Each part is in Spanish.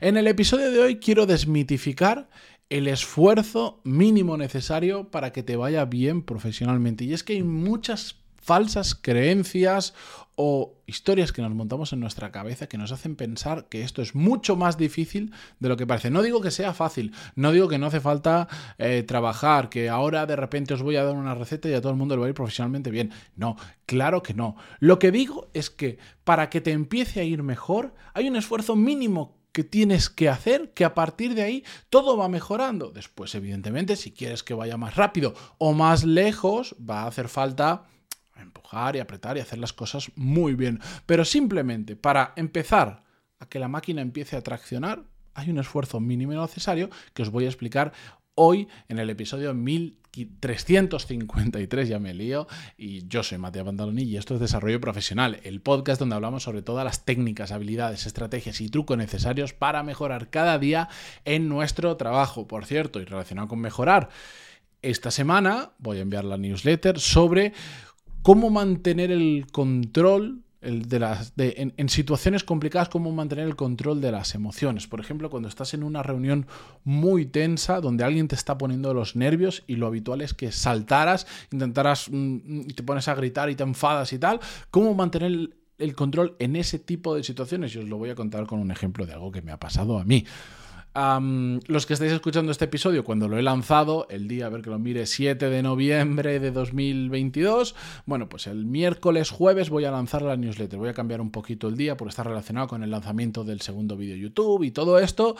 En el episodio de hoy quiero desmitificar el esfuerzo mínimo necesario para que te vaya bien profesionalmente. Y es que hay muchas falsas creencias o historias que nos montamos en nuestra cabeza que nos hacen pensar que esto es mucho más difícil de lo que parece. No digo que sea fácil, no digo que no hace falta eh, trabajar, que ahora de repente os voy a dar una receta y a todo el mundo le va a ir profesionalmente bien. No, claro que no. Lo que digo es que para que te empiece a ir mejor hay un esfuerzo mínimo que tienes que hacer, que a partir de ahí todo va mejorando. Después, evidentemente, si quieres que vaya más rápido o más lejos, va a hacer falta empujar y apretar y hacer las cosas muy bien. Pero simplemente para empezar a que la máquina empiece a traccionar, hay un esfuerzo mínimo necesario que os voy a explicar hoy en el episodio 1353, ya me lío, y yo soy Mateo Pantaloni y esto es Desarrollo Profesional, el podcast donde hablamos sobre todas las técnicas, habilidades, estrategias y trucos necesarios para mejorar cada día en nuestro trabajo. Por cierto, y relacionado con mejorar, esta semana voy a enviar la newsletter sobre cómo mantener el control en, situaciones complicadas, cómo mantener el control de las emociones. Por ejemplo, cuando estás en una reunión muy tensa, donde alguien te está poniendo los nervios y lo habitual es que saltaras, intentaras, mm, y te pones a gritar y te enfadas y tal, cómo mantener el, el control en ese tipo de situaciones. Y os lo voy a contar con un ejemplo de algo que me ha pasado a mí los que estáis escuchando este episodio, cuando lo he lanzado, el día, a ver que lo mire, 7 de noviembre de 2022, bueno, pues el miércoles, jueves voy a lanzar la newsletter. Voy a cambiar un poquito el día por estar relacionado con el lanzamiento del segundo vídeo YouTube y todo esto.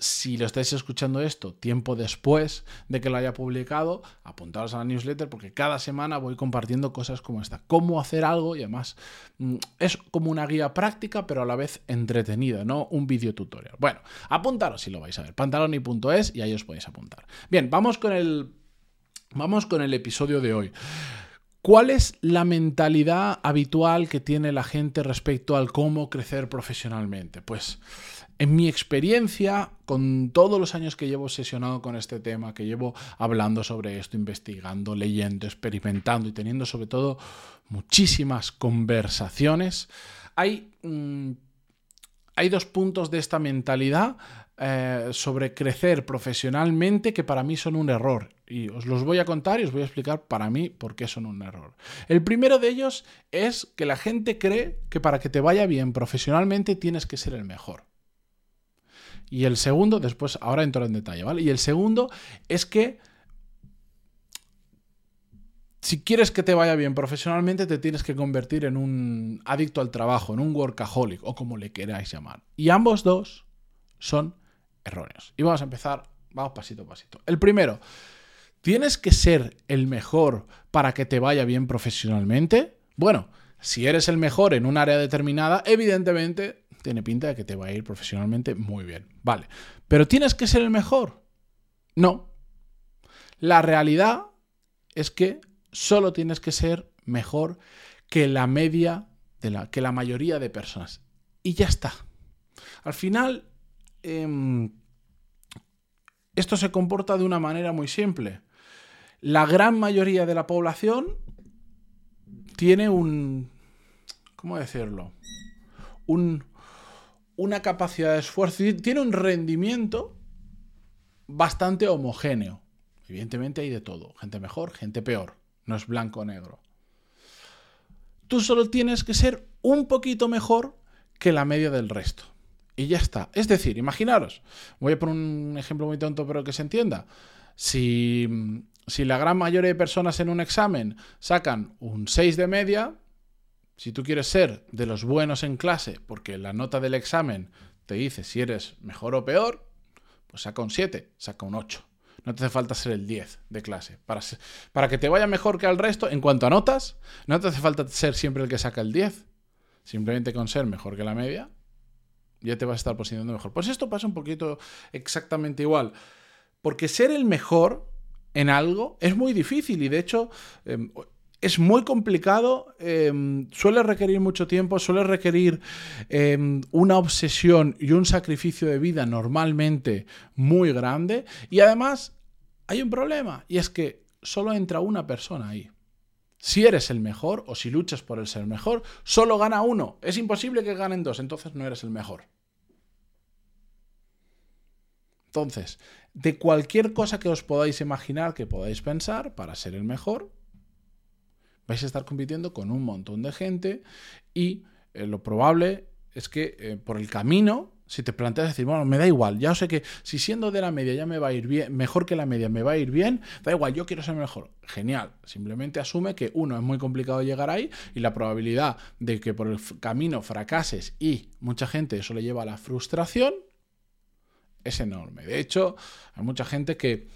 Si lo estáis escuchando esto tiempo después de que lo haya publicado, apuntaros a la newsletter porque cada semana voy compartiendo cosas como esta. Cómo hacer algo y además mm, es como una guía práctica pero a la vez entretenida, no un vídeo tutorial. Bueno, apuntaros si lo vais a ver. pantaloni.es y ahí os podéis apuntar. Bien, vamos con el, vamos con el episodio de hoy. ¿Cuál es la mentalidad habitual que tiene la gente respecto al cómo crecer profesionalmente? Pues en mi experiencia, con todos los años que llevo sesionado con este tema, que llevo hablando sobre esto, investigando, leyendo, experimentando y teniendo sobre todo muchísimas conversaciones, hay, mm, hay dos puntos de esta mentalidad eh, sobre crecer profesionalmente que para mí son un error. Y os los voy a contar y os voy a explicar para mí por qué son un error. El primero de ellos es que la gente cree que para que te vaya bien profesionalmente tienes que ser el mejor. Y el segundo, después, ahora entro en detalle, ¿vale? Y el segundo es que si quieres que te vaya bien profesionalmente, te tienes que convertir en un adicto al trabajo, en un workaholic o como le queráis llamar. Y ambos dos son erróneos. Y vamos a empezar, vamos pasito a pasito. El primero, ¿tienes que ser el mejor para que te vaya bien profesionalmente? Bueno, si eres el mejor en un área determinada, evidentemente tiene pinta de que te va a ir profesionalmente muy bien. Vale. Pero ¿tienes que ser el mejor? No. La realidad es que solo tienes que ser mejor que la media de la, que la mayoría de personas. Y ya está. Al final, em, esto se comporta de una manera muy simple. La gran mayoría de la población tiene un... ¿Cómo decirlo? Un, una capacidad de esfuerzo, tiene un rendimiento bastante homogéneo. Evidentemente hay de todo, gente mejor, gente peor, no es blanco o negro. Tú solo tienes que ser un poquito mejor que la media del resto. Y ya está. Es decir, imaginaros, voy a poner un ejemplo muy tonto pero que se entienda. Si, si la gran mayoría de personas en un examen sacan un 6 de media, si tú quieres ser de los buenos en clase, porque la nota del examen te dice si eres mejor o peor, pues saca un 7, saca un 8. No te hace falta ser el 10 de clase. Para, para que te vaya mejor que al resto, en cuanto a notas, no te hace falta ser siempre el que saca el 10. Simplemente con ser mejor que la media, ya te vas a estar posicionando mejor. Pues esto pasa un poquito exactamente igual. Porque ser el mejor en algo es muy difícil y de hecho em, es muy complicado, em, suele requerir mucho tiempo, suele requerir em, una obsesión y un sacrificio de vida normalmente muy grande. Y además hay un problema, y es que solo entra una persona ahí. Si eres el mejor o si luchas por el ser mejor, solo gana uno. Es imposible que ganen dos, entonces no eres el mejor. Entonces, de cualquier cosa que os podáis imaginar, que podáis pensar, para ser el mejor, vais a estar compitiendo con un montón de gente y eh, lo probable es que eh, por el camino, si te planteas decir, bueno, me da igual, ya sé que si siendo de la media ya me va a ir bien, mejor que la media me va a ir bien, da igual, yo quiero ser mejor. Genial, simplemente asume que uno es muy complicado llegar ahí y la probabilidad de que por el camino fracases y mucha gente eso le lleva a la frustración es enorme. De hecho, hay mucha gente que...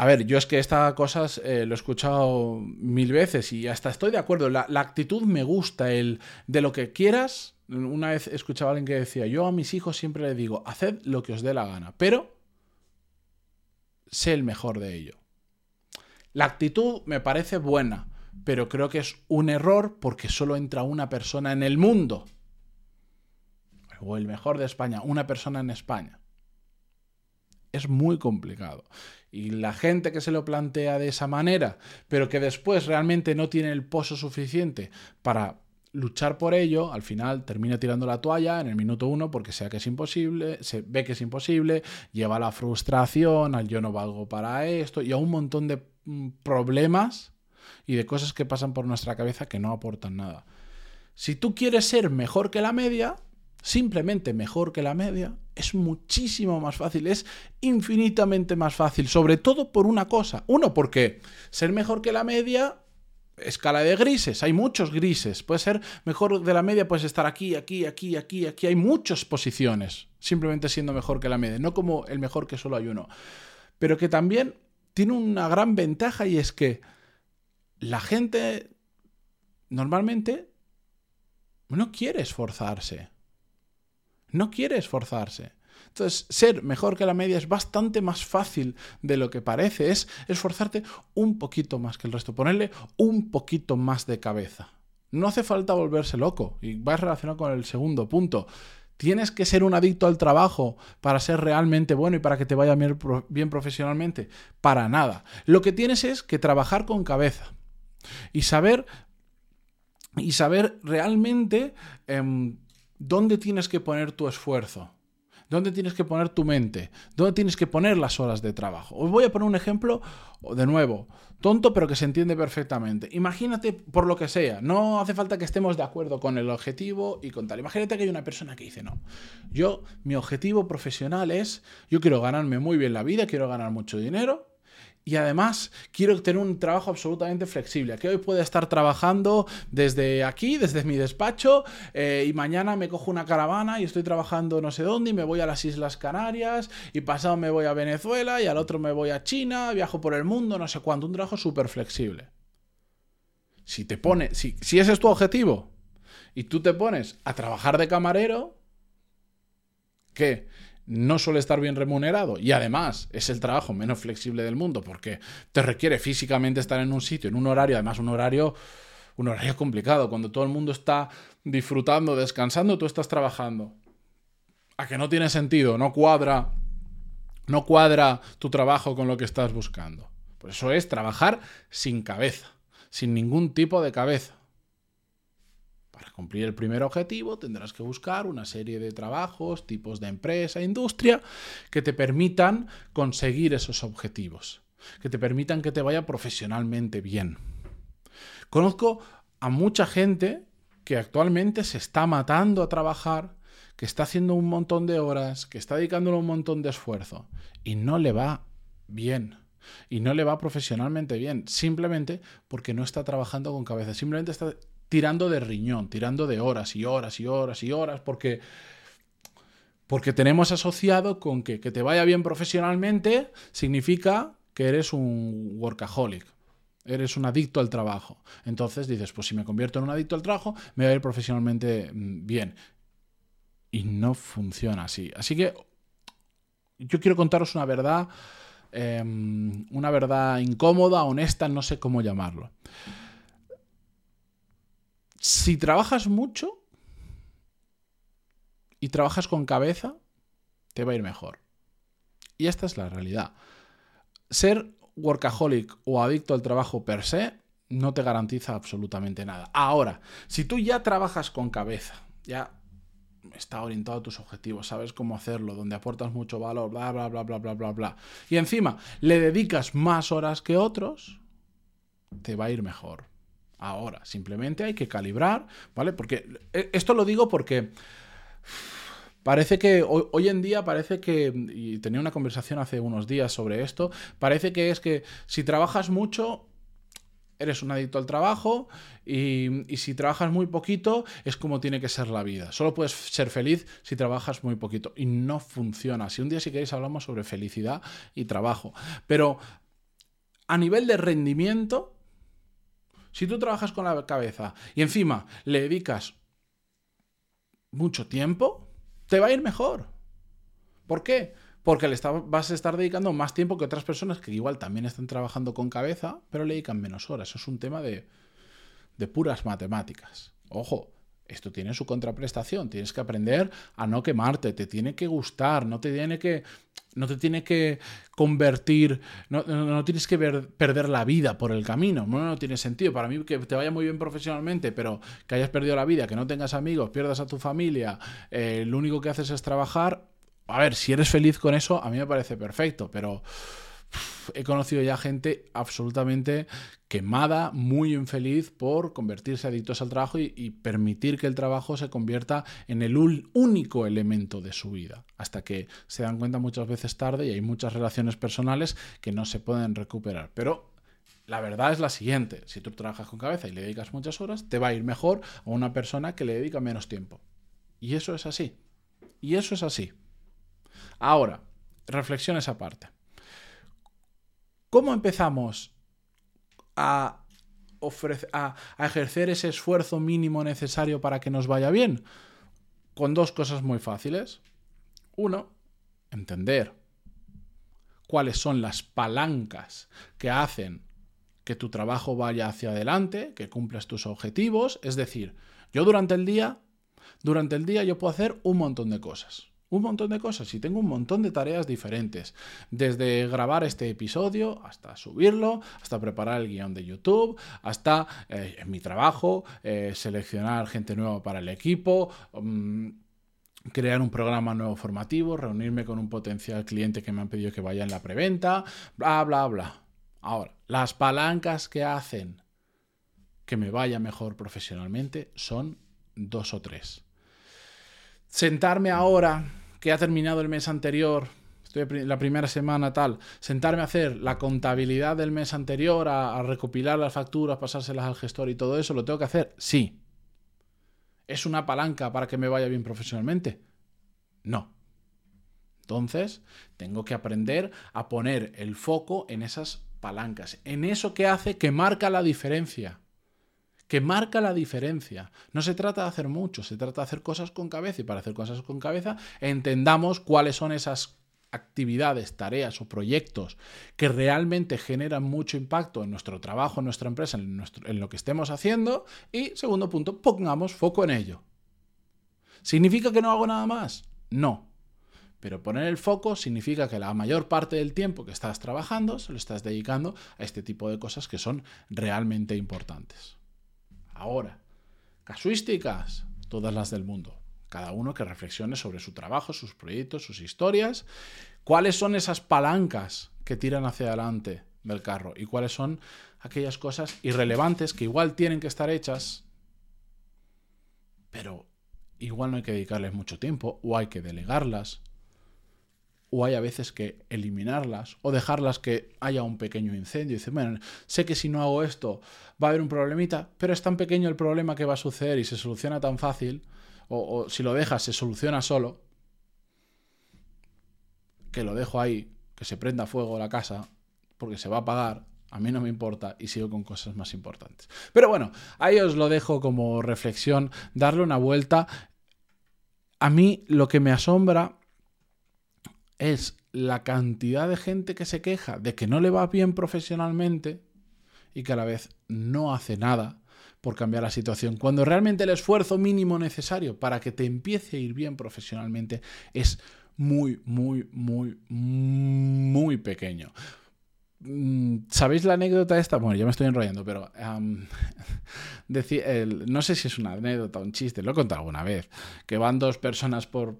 A ver, yo es que estas cosas eh, lo he escuchado mil veces y hasta estoy de acuerdo. La, actitud me gusta, el de lo que quieras. Una vez he escuchado a alguien que decía, yo a mis hijos siempre les digo, haced lo que os dé la gana, pero sé el mejor de ello. La actitud me parece buena, pero creo que es un error porque solo entra una persona en el mundo. O el mejor de España, una persona en España es muy complicado. Y la gente que se lo plantea de esa manera, pero que después realmente no tiene el pozo suficiente para luchar por ello, al final termina tirando la toalla en el minuto uno porque sea que es imposible, se ve que es imposible, lleva a la frustración, al yo no valgo para esto y a un montón de mm, problemas y de cosas que pasan por nuestra cabeza que no aportan nada. Si tú quieres ser mejor que la media, simplemente mejor que la media, es muchísimo más fácil, es infinitamente más fácil, sobre todo por una cosa. Uno, porque ser mejor que la media, escala de grises, hay muchos grises. Puede ser mejor de la media, puedes estar aquí, aquí, aquí, aquí, aquí. Hay muchas posiciones, simplemente siendo mejor que la media, no como el mejor que solo hay uno. Pero que también tiene una gran ventaja y es que la gente normalmente no quiere esforzarse no quiere esforzarse. Entonces, ser mejor que la media es bastante más fácil de lo que parece. Es esforzarte un poquito más que el resto, ponerle un poquito más de cabeza. No hace falta volverse loco y va relacionado con el segundo punto. ¿Tienes que ser un adicto al trabajo para ser realmente bueno y para que te vaya bien, profesionalmente? Para nada. Lo que tienes es que trabajar con cabeza y saber, y saber realmente em, ¿Dónde tienes que poner tu esfuerzo? ¿Dónde tienes que poner tu mente? ¿Dónde tienes que poner las horas de trabajo? Os voy a poner un ejemplo, de nuevo, tonto pero que se entiende perfectamente. Imagínate por lo que sea, no hace falta que estemos de acuerdo con el objetivo y con tal. Imagínate que hay una persona que dice, no, yo, mi objetivo profesional es, yo quiero ganarme muy bien la vida, quiero ganar mucho dinero, y además quiero tener un trabajo absolutamente flexible, que hoy pueda estar trabajando desde aquí, desde mi despacho, eh, y mañana me cojo una caravana y estoy trabajando no sé dónde y me voy a las Islas Canarias, y pasado me voy a Venezuela y al otro me voy a China, viajo por el mundo, no sé cuánto, un trabajo súper flexible. Si te pone, si, si ese es tu objetivo y tú te pones a trabajar de camarero, ¿qué? No suele estar bien remunerado y además es el trabajo menos flexible del mundo porque te requiere físicamente estar en un sitio, en un horario, además un horario, un horario complicado, cuando todo el mundo está disfrutando, descansando, tú estás trabajando. A que no tiene sentido, no cuadra, no cuadra tu trabajo con lo que estás buscando. Por eso es trabajar sin cabeza, sin ningún tipo de cabeza. Para cumplir el primer objetivo tendrás que buscar una serie de trabajos, tipos de empresa, industria, que te permitan conseguir esos objetivos, que te permitan que te vaya profesionalmente bien. Conozco a mucha gente que actualmente se está matando a trabajar, que está haciendo un montón de horas, que está dedicándole un montón de esfuerzo y no le va bien. Y no le va profesionalmente bien, simplemente porque no está trabajando con cabeza, simplemente está tirando de riñón, tirando de horas y horas y horas y horas, porque, porque tenemos asociado con que que te vaya bien profesionalmente significa que eres un workaholic. Eres un adicto al trabajo. Entonces dices, pues si me convierto en un adicto al trabajo, me va a ir profesionalmente mm, bien. Y no funciona así. Así que yo quiero contaros una verdad, em, una verdad incómoda, honesta, no sé cómo llamarlo si trabajas mucho y trabajas con cabeza, te va a ir mejor. Y esta es la realidad. Ser workaholic o adicto al trabajo per se no te garantiza absolutamente nada. Ahora, si tú ya trabajas con cabeza, ya está orientado a tus objetivos, sabes cómo hacerlo, donde aportas mucho valor, bla, bla, bla, bla, bla, bla, bla. Y encima le dedicas más horas que otros, te va a ir mejor. Ahora, simplemente hay que calibrar, ¿vale? Porque eh, esto lo digo porque parece que hoy, en día parece que, y tenía una conversación hace unos días sobre esto, parece que es que si trabajas mucho, eres un adicto al trabajo y, si trabajas muy poquito es como tiene que ser la vida. Solo puedes ser feliz si trabajas muy poquito y no funciona. Si un día si queréis hablamos sobre felicidad y trabajo. Pero a nivel de rendimiento, si tú trabajas con la cabeza y encima le dedicas mucho tiempo, te va a ir mejor. ¿Por qué? Porque le vas a estar dedicando más tiempo que otras personas que igual también están trabajando con cabeza, pero le dedican menos horas. Eso es un tema de, de puras matemáticas. Ojo, esto tiene su contraprestación. Tienes que aprender a no quemarte, te tiene que gustar, no te tiene que, no te tiene que convertir, no, no tienes que perder la vida por el camino. No, no tiene sentido. Para mí que te vaya muy bien profesionalmente, pero que hayas perdido la vida, que no tengas amigos, pierdas a tu familia, eh, lo único que haces es trabajar, a ver, si eres feliz con eso, a mí me parece perfecto, pero he conocido ya gente absolutamente quemada, muy infeliz por convertirse adictos al trabajo y, permitir que el trabajo se convierta en el único elemento de su vida, hasta que se dan cuenta muchas veces tarde y hay muchas relaciones personales que no se pueden recuperar. Pero la verdad es la siguiente, si tú trabajas con cabeza y le dedicas muchas horas, te va a ir mejor a una persona que le dedica menos tiempo. Y eso es así. Y eso es así. Ahora, reflexiones aparte. ¿Cómo empezamos a, ejercer ese esfuerzo mínimo necesario para que nos vaya bien? Con dos cosas muy fáciles. Uno, entender cuáles son las palancas que hacen que tu trabajo vaya hacia adelante, que cumplas tus objetivos. Es decir, yo durante el día, durante el día yo puedo hacer un montón de cosas un montón de cosas y tengo un montón de tareas diferentes. Desde grabar este episodio hasta subirlo, hasta preparar el guion de YouTube, hasta eh, mi trabajo, eh, seleccionar gente nueva para el equipo. Mm, crear un programa nuevo formativo, reunirme con un potencial cliente que me han pedido que vaya en la preventa, bla, bla, bla. Ahora, las palancas que hacen que me vaya mejor profesionalmente son dos o tres. Sentarme ahora que ha terminado el mes anterior, estoy la primera semana tal, sentarme a hacer la contabilidad del mes anterior, a, recopilar las facturas, pasárselas al gestor y todo eso, ¿lo tengo que hacer? Sí. ¿Es una palanca para que me vaya bien profesionalmente? No. Entonces, tengo que aprender a poner el foco en esas palancas, en eso que hace que marca la diferencia que marca la diferencia. No se trata de hacer mucho, se trata de hacer cosas con cabeza y para hacer cosas con cabeza entendamos cuáles son esas actividades, tareas o proyectos que realmente generan mucho impacto en nuestro trabajo, en nuestra empresa, en, lo que estemos haciendo y segundo punto, pongamos foco en ello. ¿Significa que no hago nada más? No. Pero poner el foco significa que la mayor parte del tiempo que estás trabajando se lo estás dedicando a este tipo de cosas que son realmente importantes. Ahora, casuísticas, todas las del mundo. Cada uno que reflexione sobre su trabajo, sus proyectos, sus historias. ¿Cuáles son esas palancas que tiran hacia adelante del carro? ¿Y cuáles son aquellas cosas irrelevantes que igual tienen que estar hechas, pero igual no hay que dedicarles mucho tiempo o hay que delegarlas? O hay a veces que eliminarlas o dejarlas que haya un pequeño incendio. Y bueno, sé que si no hago esto va a haber un problemita, pero es tan pequeño el problema que va a suceder y se soluciona tan fácil, o, si lo dejas se soluciona solo, que lo dejo ahí, que se prenda fuego la casa, porque se va a apagar, a mí no me importa y sigo con cosas más importantes. Pero bueno, ahí os lo dejo como reflexión, darle una vuelta. A mí lo que me asombra es la cantidad de gente que se queja de que no le va bien profesionalmente y que a la vez no hace nada por cambiar la situación, cuando realmente el esfuerzo mínimo necesario para que te empiece a ir bien profesionalmente es muy, muy, muy, muy pequeño. Mm, ¿Sabéis la anécdota esta? Bueno, ya me estoy enrollando, pero no sé si es una anécdota un chiste, lo he contado alguna vez, que van dos personas por,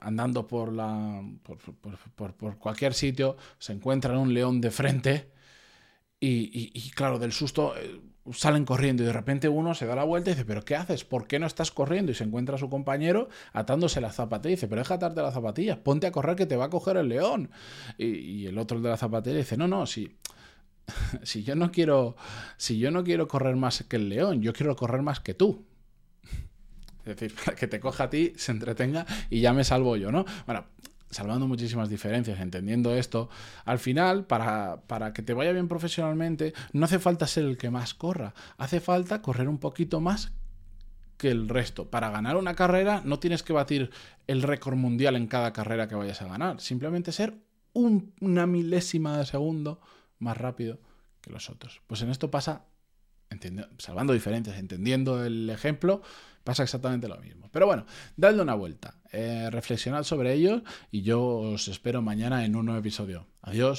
andando por, la, por, cualquier sitio, se encuentran un león de frente y, claro, del susto eh, salen corriendo y de repente uno se da la vuelta y dice, pero ¿qué haces? ¿Por qué no estás corriendo? Y se encuentra a su compañero atándose la zapatilla y dice, pero déjate atarte la zapatilla, ponte a correr que te va a coger el león. Y, el otro de la zapatilla dice, no, no, si, si yo no quiero, si yo no quiero correr más que el león, yo quiero correr más que tú. Es decir, para que te coja a ti, se entretenga y ya me salvo yo, ¿no? Bueno, salvando muchísimas diferencias, entendiendo esto, al final, para, para, que te vaya bien profesionalmente, no hace falta ser el que más corra, hace falta correr un poquito más que el resto. Para ganar una carrera no tienes que batir el récord mundial en cada carrera que vayas a ganar, simplemente ser una milésima de segundo más rápido que los otros. Pues en esto pasa, salvando diferencias, entendiendo el ejemplo, pasa exactamente lo mismo. Pero bueno, dadle una vuelta, eh, reflexionad sobre ello y yo os espero mañana en un nuevo episodio. Adiós.